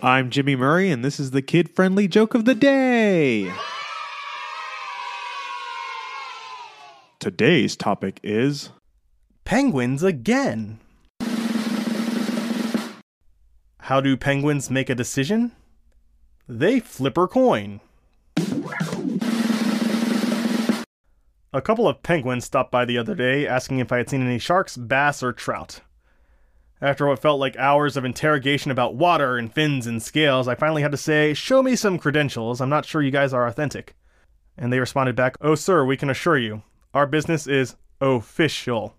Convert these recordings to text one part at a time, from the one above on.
I'm Jimmy Murray, and this is the kid friendly joke of the day. Today's topic is Penguins again. How do penguins make a decision? They flip a coin. A couple of penguins stopped by the other day asking if I had seen any sharks, bass, or trout. After what felt like hours of interrogation about water and fins and scales, I finally had to say, Show me some credentials. I'm not sure you guys are authentic. And they responded back, Oh, sir, we can assure you, our business is official.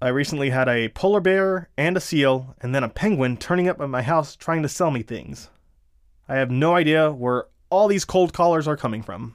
I recently had a polar bear and a seal, and then a penguin turning up at my house trying to sell me things. I have no idea where all these cold callers are coming from.